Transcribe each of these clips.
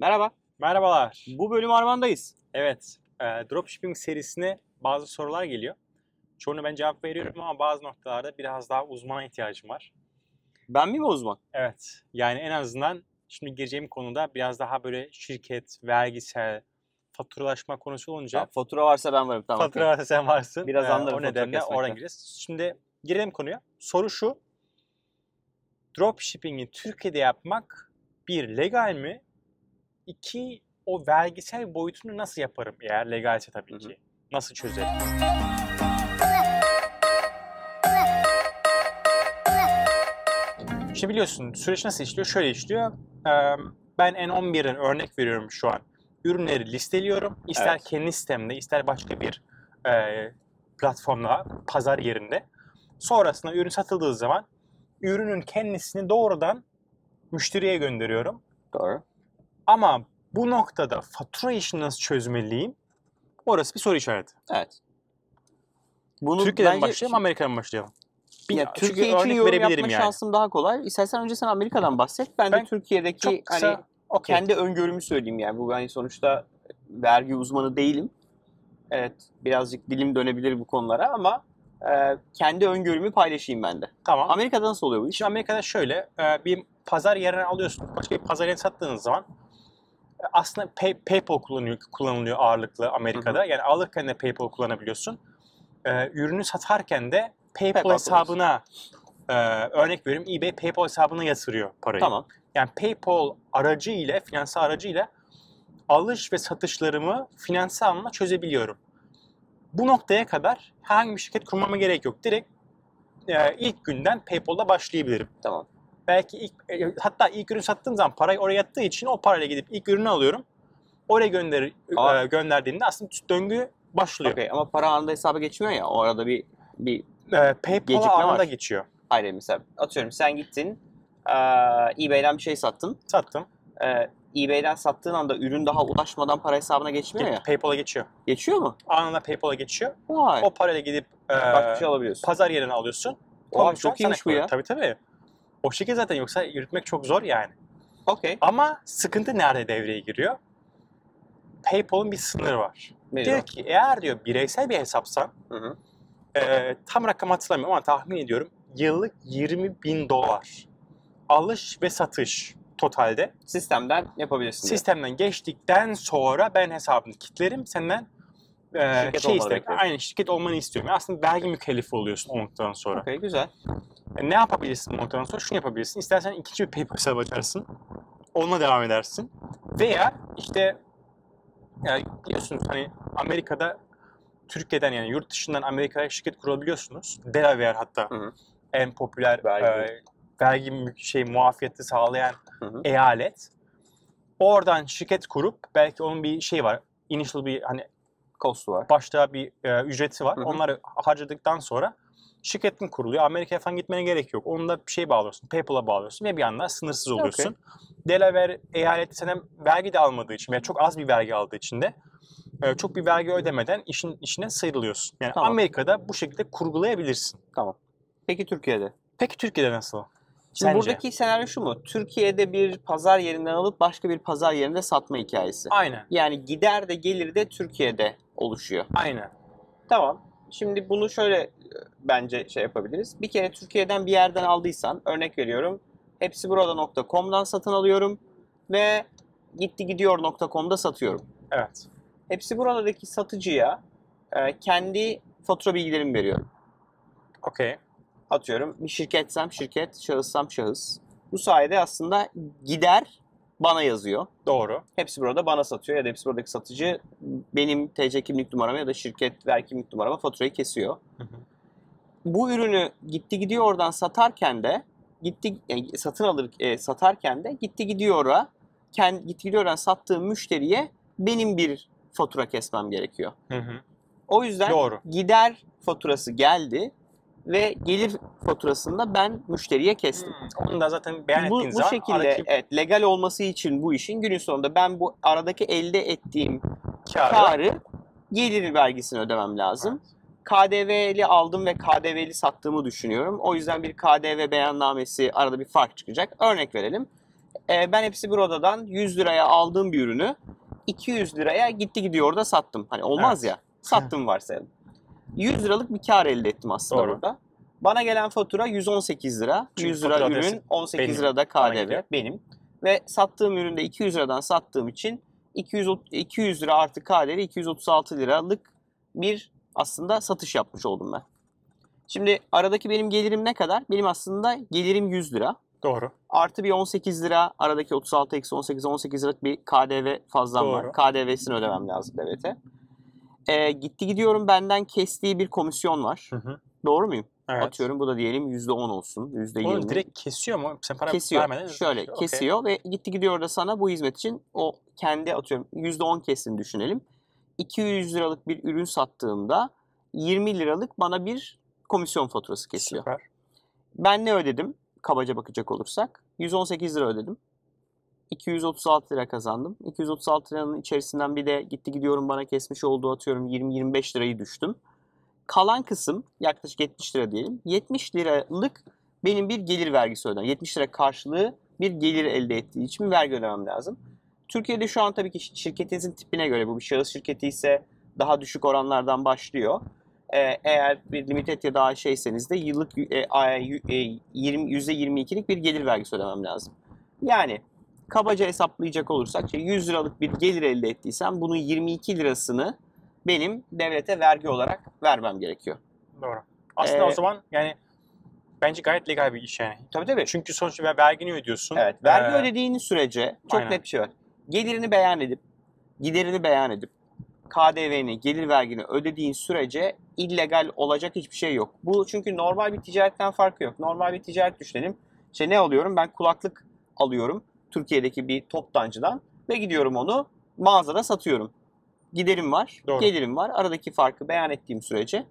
Merhaba. Merhabalar. Bu bölüm Arman'dayız. Evet, e, dropshipping serisine bazı sorular geliyor. Çoğunu ben cevap veriyorum ama bazı noktalarda biraz daha uzmana ihtiyacım var. Ben miyim uzman? Evet, yani en azından şimdi gireceğim konuda biraz daha böyle şirket, vergisel, faturalaşma konusu olunca Ya, fatura varsa ben varım. Tamam. fatura varsa sen varsın. Biraz E, anlarım O nedenle oradan gireceğiz. Şimdi girelim konuya. Soru şu. Dropshipping'i Türkiye'de yapmak bir legal mi? İki o vergisel boyutunu nasıl yaparım eğer legalse tabii Hı hı. ki. Nasıl çözerim? Şimdi biliyorsun süreç nasıl işliyor? Şöyle işliyor. Ben N11'in örnek veriyorum şu an. Ürünleri listeliyorum. İster Evet. kendi sitemde, ister başka bir platformda, pazar yerinde. Sonrasında ürün satıldığı zaman ürünün kendisini doğrudan müşteriye gönderiyorum. Doğru. Ama bu noktada fatura işini nasıl çözmeliyim? Orası bir soru işareti. Evet. Bunu Türkiye'den bence- başlayalım, Amerika'dan başlayalım. Bir, Ya, Türkiye için örnek yorum yapma yani. şansım daha kolay. İstersen önce sen Amerika'dan bahset. Ben, Ben de Türkiye'deki Çok kısa, hani okey. kendi öngörümü söyleyeyim yani. Bu ben sonuçta vergi uzmanı değilim. Evet, birazcık dilim dönebilir bu konulara ama e, kendi öngörümü paylaşayım ben de. Tamam. Amerika'da nasıl oluyor bu iş? Şimdi Amerika'da şöyle e, bir pazar yerine alıyorsun. Başka bir pazar yerine sattığınız zaman aslında pay- PayPal kullanılıyor, kullanılıyor ağırlıklı Amerika'da. Yani alırken de PayPal kullanabiliyorsun. E, ürünü satarken de PayPal, PayPal hesabına e, örnek veriyorum eBay PayPal hesabına yatırıyor parayı. Tamam. Yani PayPal aracı ile, finansal aracı ile alış ve satışlarımı finansal anlamda çözebiliyorum. Bu noktaya kadar herhangi bir şirket kurmama gerek yok. Direkt e, ilk günden PayPal'da başlayabilirim. Tamam. Belki ilk, e, hatta ilk ürün sattığım zaman parayı oraya yattığı için o parayla gidip ilk ürünü alıyorum. Oraya gönder, Aa. e, gönderdiğimde aslında döngü başlıyor. Okey ama para anında hesaba geçmiyor ya. O arada bir bir E, PayPal'a Gecikme anında var. geçiyor. Hayır mesela atıyorum sen gittin eee, eBay'den bir şey sattın. Sattım. Eee, eBay'den sattığın anda ürün daha ulaşmadan para hesabına geçmiyor ya. PayPal'a geçiyor. Geçiyor mu? Anında PayPal'a geçiyor. Vay. O parayla gidip e, Bak şey alabiliyorsun. pazar yerine alıyorsun. Komisyon çok iyiymiş bu ya. Tabii tabii. O şekilde zaten yoksa yürütmek çok zor yani. Okey. Ama sıkıntı nerede devreye giriyor? PayPal'ın bir sınırı var. Nedir Diyor ki eğer diyor bireysel bir hesapsan Hı hı. e, tam rakam hatırlamıyorum ama tahmin ediyorum yıllık 20 bin dolar alış ve satış totalde. Sistemden yapabilirsin. Sistemden geçtikten sonra ben hesabını kilitlerim senden e, Şirket şey bekliyorsun. Aynı şirket olmanı istiyorum. Yani aslında vergi mükellefi oluyorsun o noktadan sonra. Okey güzel. E, Ne yapabilirsin bu noktadan sonra? Şunu yapabilirsin. İstersen ikinci bir PayPal hesabı açarsın. Onunla devam edersin. Veya işte yani biliyorsunuz hani Amerika'da Türkiye'den yani yurt dışından Amerika'ya şirket kurabiliyorsunuz. Delaware hatta Hı hı. en popüler Vergi. mü- şey muafiyeti sağlayan Hı hı. eyalet. Oradan şirket kurup belki onun bir şey var. Initial bir hani Cost var. başta bir e, ücreti var. Hı hı. Onları harcadıktan sonra şirketin kuruluyor. Amerika'ya falan gitmene gerek yok. Onu da bir şey bağlıyorsun. PayPal'a bağlıyorsun ve bir anda sınırsız oluyorsun. Delaware eyaleti senden vergi de almadığı için veya çok az bir vergi aldığı için de e, çok bir vergi ödemeden işin içine sıyrılıyorsun. Yani Tamam. Amerika'da bu şekilde kurgulayabilirsin. Tamam. Peki Türkiye'de? Peki Türkiye'de nasıl? Şimdi Sence? buradaki senaryo şu mu? Türkiye'de bir pazar yerinden alıp başka bir pazar yerinde satma hikayesi. Aynen. Yani gider de gelir de Türkiye'de oluşuyor. Aynen. Tamam. Şimdi bunu şöyle e, bence şey yapabiliriz. Bir kere Türkiye'den bir yerden aldıysan örnek veriyorum. Hepsiburada.com'dan satın alıyorum ve gittigidiyor.com'da satıyorum. Evet. Hepsi buradaki satıcıya e, kendi fatura bilgilerimi veriyorum. Okey. Atıyorum bir şirketsem şirket, şahıssam şahıs. Bu sayede aslında gider bana yazıyor. Doğru. Hepsi burada bana satıyor ya da hepsi buradaki satıcı benim TC kimlik numarama ya da şirket ver kimlik numarama faturayı kesiyor. Hı hı. Bu ürünü gitti gidiyor oradan satarken de gitti yani satın alır e, satarken de gitti gidiyora kendi gitti gidiyor oradan sattığım müşteriye benim bir fatura kesmem gerekiyor. Hı hı. O yüzden Doğru. gider faturası geldi ve gelir faturasında ben müşteriye kestim. Hmm, Onu da zaten beyan bu, bu şekilde aradaki evet legal olması için bu işin günün sonunda ben bu aradaki elde ettiğim kârı karı gelir vergisini ödemem lazım. KDV'li aldım ve KDV'li sattığımı düşünüyorum. O yüzden bir KDV beyannamesi arada bir fark çıkacak. Örnek verelim. e, ben hepsi bir odadan 100 liraya aldığım bir ürünü 200 liraya gitti gidiyor da sattım. Hani olmaz Evet. ya. Sattım varsayalım. 100 liralık bir kar elde ettim aslında Doğru. burada. Bana gelen fatura 118 lira. Çünkü 100 lira fatura ürün, adresi 18 benim. lirada Bana KDV benim. Ve sattığım üründe 200 liradan sattığım için 200, ot- 200 lira artı KDV 236 liralık bir aslında satış yapmış oldum ben. Şimdi aradaki benim gelirim ne kadar? Benim aslında gelirim 100 lira. Doğru. Artı bir 18 lira aradaki 36 eksi 18 18 liralık bir KDV fazlam var. Doğru. KDV'sini ödemem lazım devlete. Ee, gitti gidiyorum benden kestiği bir komisyon var. Hı hı. Doğru muyum? Evet. Atıyorum bu da diyelim %10 olsun, %20. Onu direkt kesiyor mu? Sen para kesiyor. vermeden Şöyle Okey. kesiyor ve gitti gidiyor da sana bu hizmet için o kendi atıyorum %10 kesin düşünelim. 200 liralık bir ürün sattığımda 20 liralık bana bir komisyon faturası kesiyor. Süper. Ben ne ödedim? Kabaca bakacak olursak. 118 lira ödedim. 236 lira kazandım. 236 liranın içerisinden bir de gitti gidiyorum bana kesmiş olduğu atıyorum 20-25 lirayı düştüm. Kalan kısım yaklaşık 70 lira diyelim. 70 liralık benim bir gelir vergisi ödemem. 70 lira karşılığı bir gelir elde ettiği için bir vergi ödemem lazım. Türkiye'de şu an tabii ki şirketinizin tipine göre bu bir şahıs şirketi ise daha düşük oranlardan başlıyor. Ee, eğer bir limited ya da şeyseniz de yıllık e, ay- e, 20 %22'lik bir gelir vergisi ödemem lazım. Yani kabaca hesaplayacak olursak işte 100 liralık bir gelir elde ettiysem bunun 22 lirasını benim devlete vergi olarak vermem gerekiyor. Doğru. Aslında Ee, o zaman yani bence gayet legal bir iş yani. Tabii tabii. Çünkü sonuçta ver- vergini ödüyorsun. Evet, vergi Ee, ödediğiniz sürece çok aynen. net bir şey var. Gelirini beyan edip, giderini beyan edip, KDV'ni, gelir vergini ödediğin sürece illegal olacak hiçbir şey yok. Bu çünkü normal bir ticaretten farkı yok. Normal bir ticaret düşünelim. İşte ne alıyorum? Ben kulaklık alıyorum Türkiye'deki bir toptancıdan ve gidiyorum onu mağazada satıyorum. Giderim var, Doğru. gelirim var. Aradaki farkı beyan ettiğim sürece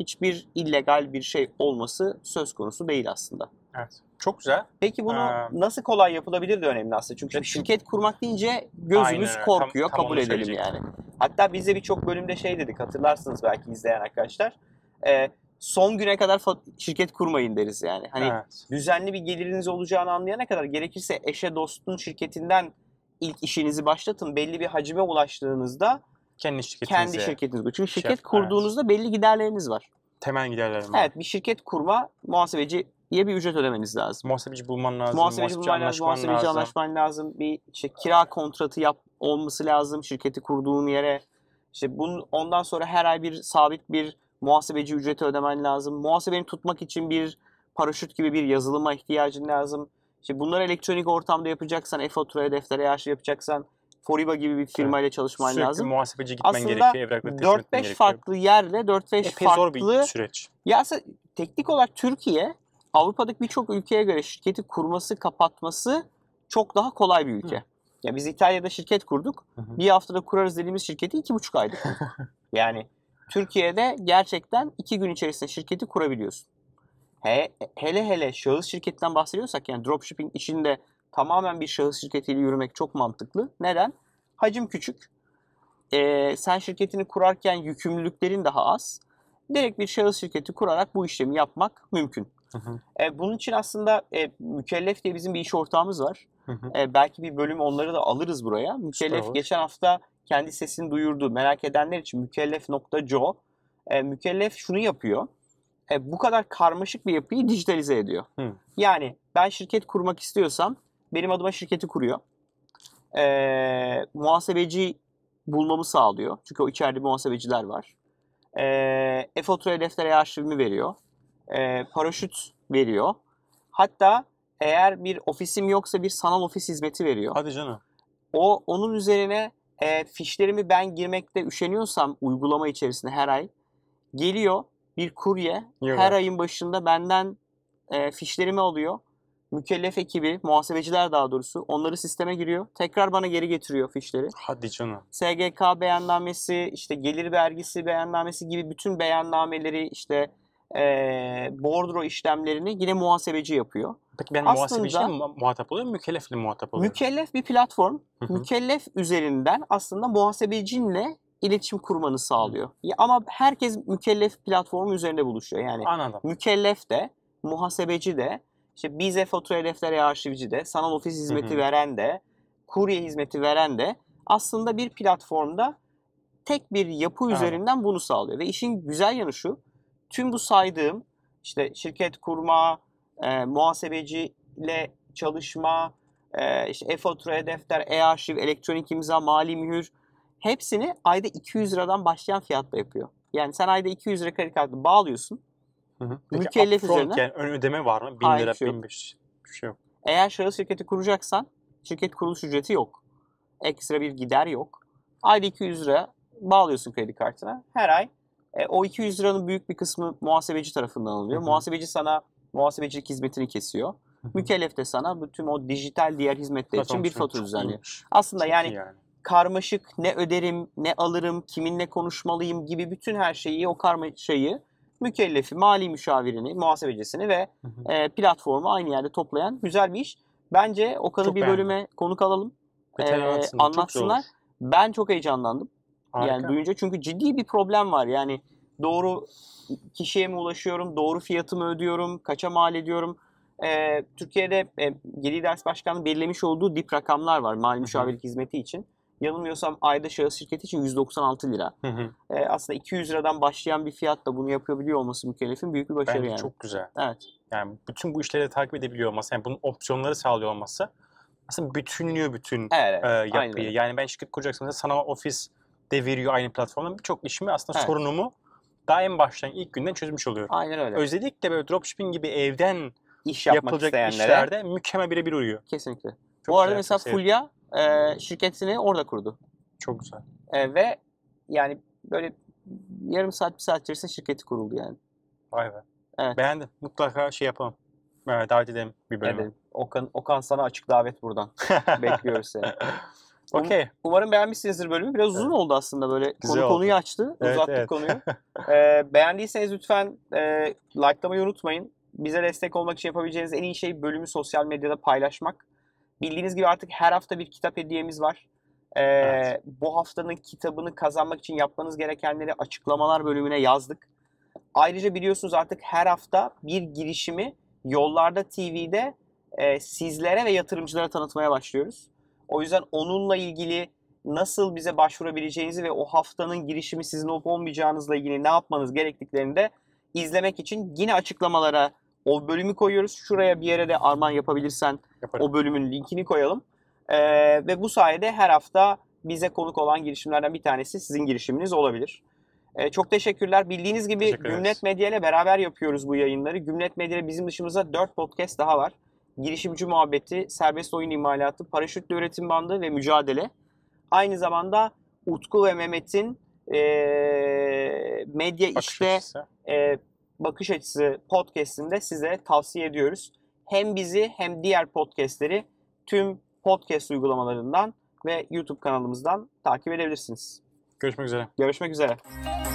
hiçbir illegal bir şey olması söz konusu değil aslında. Evet. Çok güzel. Peki bunu Ee, nasıl kolay yapılabilir de önemli aslında. Çünkü Evet, şirket kurmak deyince gözümüz Aynen korkuyor, Tam- tam kabul edelim yani. Hatta biz de birçok bölümde şey dedik hatırlarsınız belki izleyen arkadaşlar. Ee, son güne kadar şirket kurmayın deriz yani. Hani evet. düzenli bir geliriniz olacağını anlayana kadar gerekirse eşe dostun şirketinden ilk işinizi başlatın. Belli bir hacime ulaştığınızda Kendi şirketinize. kendi şirketiniz. Çünkü şirket yap- kurduğunuzda belli giderleriniz var. Temel giderlerim var. Evet bir şirket kurma muhasebeciye bir ücret ödemeniz lazım. Muhasebeci bulman lazım. muhasebeci muhasebeci bulman lazım, muhasebeci lazım. anlaşman lazım. Bir işte kira kontratı yap olması lazım şirketi kurduğun yere. İşte bunun ondan sonra her ay bir sabit bir muhasebeci ücreti ödemen lazım. Muhasebeni tutmak için bir paraşüt gibi bir yazılıma ihtiyacın lazım. İşte bunları elektronik ortamda yapacaksan, e-faturaya, deftere yaşı yapacaksan, Foriba gibi bir firmayla çalışman Sürekli lazım. muhasebeci gitmen Aslında gerekiyor. Evrakları teslim 4-5 etmen gerekiyor. farklı yerle 4-5 Epey zor farklı bir süreç. ya aslında teknik olarak Türkiye Avrupa'daki birçok ülkeye göre şirketi kurması, kapatması çok daha kolay bir ülke. Hı. Ya biz İtalya'da şirket kurduk. Hı hı. Bir haftada kurarız dediğimiz şirketi iki buçuk ayda kurduk. yani Türkiye'de gerçekten iki gün içerisinde şirketi kurabiliyorsun. He, hele hele şahıs şirketten bahsediyorsak yani dropshipping içinde tamamen bir şahıs şirketiyle yürümek çok mantıklı. Neden? Hacim küçük. Ee, sen şirketini kurarken yükümlülüklerin daha az. Direkt bir şahıs şirketi kurarak bu işlemi yapmak mümkün. Hı hı. E, bunun için aslında e, Mükellef diye bizim bir iş ortağımız var. Hı hı. E, belki bir bölüm onları da alırız buraya. Mükellef geçen hafta kendi sesini duyurdu. Merak edenler için mükellef.co. E, mükellef şunu yapıyor. E, bu kadar karmaşık bir yapıyı dijitalize ediyor. Hı. Yani ben şirket kurmak istiyorsam benim adıma şirketi kuruyor. E, muhasebeci bulmamı sağlıyor. Çünkü o içeride muhasebeciler var. E, e-fatura deftere arşivimi veriyor. E, paraşüt veriyor. Hatta eğer bir ofisim yoksa bir sanal ofis hizmeti veriyor. Hadi canım. O onun üzerine e, fişlerimi ben girmekte üşeniyorsam uygulama içerisinde her ay geliyor bir kurye Yok her ayın başında benden e, fişlerimi alıyor. Mükellef ekibi, muhasebeciler daha doğrusu onları sisteme giriyor. Tekrar bana geri getiriyor fişleri. Hadi canım. SGK beyannamesi, işte gelir vergisi beyannamesi gibi bütün beyannameleri işte e, bordro işlemlerini yine muhasebeci yapıyor. Peki ben Aslında- muhasebeciyle mi mu- muhatap oluyorum, mükellefle muhatap oluyorum? Mükellef bir platform. Hı hı. Mükellef üzerinden aslında muhasebecinle iletişim kurmanı sağlıyor. Ya ama herkes mükellef platformu üzerinde buluşuyor. Yani Anladım. mükellef de, muhasebeci de, işte Bize fatura defter arşivci de, sanal ofis hizmeti hı. veren de, kurye hizmeti veren de aslında bir platformda tek bir yapı Aynen. üzerinden bunu sağlıyor. Ve işin güzel yanı şu, tüm bu saydığım işte şirket kurma, e, muhasebeciyle çalışma, e, işte e-fatura, defter, e-arşiv, elektronik imza, mali mühür hepsini ayda 200 liradan başlayan fiyatta yapıyor. Yani sen ayda 200 lira kredi kartı bağlıyorsun. Hı hı. Peki Mükellef upfront üzerine- Yani ön ödeme var mı? 1000 Hayır, lira, bir şey yok. 1500 bir şey yok. Eğer şahıs şirketi kuracaksan şirket kuruluş ücreti yok. Ekstra bir gider yok. Ayda 200 lira bağlıyorsun kredi kartına. Her ay e, o 200 liranın büyük bir kısmı muhasebeci tarafından alınıyor. Hı hı. Muhasebeci sana muhasebecilik hizmetini kesiyor. Mükellef de sana bütün o dijital diğer hizmetler için bir fatura çok düzenliyor. Aslında Çok yani yani. karmaşık ne öderim, ne alırım, kiminle konuşmalıyım gibi bütün her şeyi, o karmaşayı mükellefi, mali müşavirini, muhasebecisini ve Hı hı. e, platformu aynı yerde toplayan güzel bir iş. Bence Okan'ı Çok bir beğendim. bölüme konuk alalım. Detaylı. Çok güzel anlatsınlar. olur. Ben çok heyecanlandım. Harika. Yani duyunca çünkü ciddi bir problem var. Yani doğru kişiye mi ulaşıyorum, doğru fiyatımı ödüyorum, kaça mal ediyorum. Ee, Türkiye'de e, Geri Ders Başkanlığı belirlemiş olduğu dip rakamlar var mali müşavirlik hizmeti için. Yanılmıyorsam ayda şahıs şirketi için 196 lira. Hı hı. Ee, aslında 200 liradan başlayan bir fiyatla bunu yapabiliyor olması mükellefin büyük bir başarı Bence yani. çok güzel. Evet. Yani bütün bu işleri takip edebiliyor olması, yani bunun opsiyonları sağlıyor olması aslında bütünlüyor bütün Evet. e, aynen yapıyı. öyle. Yani ben şirket kuracaksam sanal ofis de veriyor aynı platformda. Birçok işimi aslında Evet. sorunumu daha en baştan ilk günden çözmüş oluyorum. Aynen öyle. Özellikle böyle dropshipping gibi evden İş yapmak yapılacak isteyenlere işlerde mükemmel birebir uyuyor. kesinlikle. Çok Bu arada mesela. Fulya e, şirketini orada kurdu. Çok güzel. E, ve yani böyle yarım saat bir saat içerisinde şirketi kuruldu yani. Vay be. Evet. Beğendim. Mutlaka şey yapalım. Evet, davet edelim bir bölüme. Evet. Okan, Okan sana açık davet buradan. Bekliyoruz seni. Okey. Umarım beğenmişsinizdir bölümü. Biraz uzun Evet. oldu aslında böyle. Güzel Konu oldu. konuyu açtı. Evet, uzattık evet. konuyu. E, beğendiyseniz lütfen e, likelamayı unutmayın. Bize destek olmak için yapabileceğiniz en iyi şey bölümü sosyal medyada paylaşmak. Bildiğiniz gibi artık her hafta bir kitap hediyemiz var. E, Evet. Bu haftanın kitabını kazanmak için yapmanız gerekenleri açıklamalar bölümüne yazdık. Ayrıca biliyorsunuz artık her hafta bir girişimi Yollarda TV'de e, sizlere ve yatırımcılara tanıtmaya başlıyoruz. O yüzden onunla ilgili nasıl bize başvurabileceğinizi ve o haftanın girişimi sizin olup olmayacağınızla ilgili ne yapmanız gerektiklerini de izlemek için yine açıklamalara o bölümü koyuyoruz. Şuraya bir yere de arman yapabilirsen Yaparım. o bölümün linkini koyalım. Ee, ve bu sayede her hafta bize konuk olan girişimlerden bir tanesi sizin girişiminiz olabilir. Ee, çok teşekkürler. Bildiğiniz gibi Teşekkür. Gümlet Medya ile beraber yapıyoruz bu yayınları. Gümlet Medya ile bizim dışımızda 4 podcast daha var. Girişimci Muhabbeti, Serbest Oyun İmalatı, Paraşütlü Üretim Bandı ve Mücadele. Aynı zamanda Utku ve Mehmet'in eee, medya Bakış işte açısı. e, bakış açısı podcast'inde size tavsiye ediyoruz. Hem bizi hem diğer podcast'leri tüm podcast uygulamalarından ve YouTube kanalımızdan takip edebilirsiniz. Görüşmek üzere. Görüşmek üzere.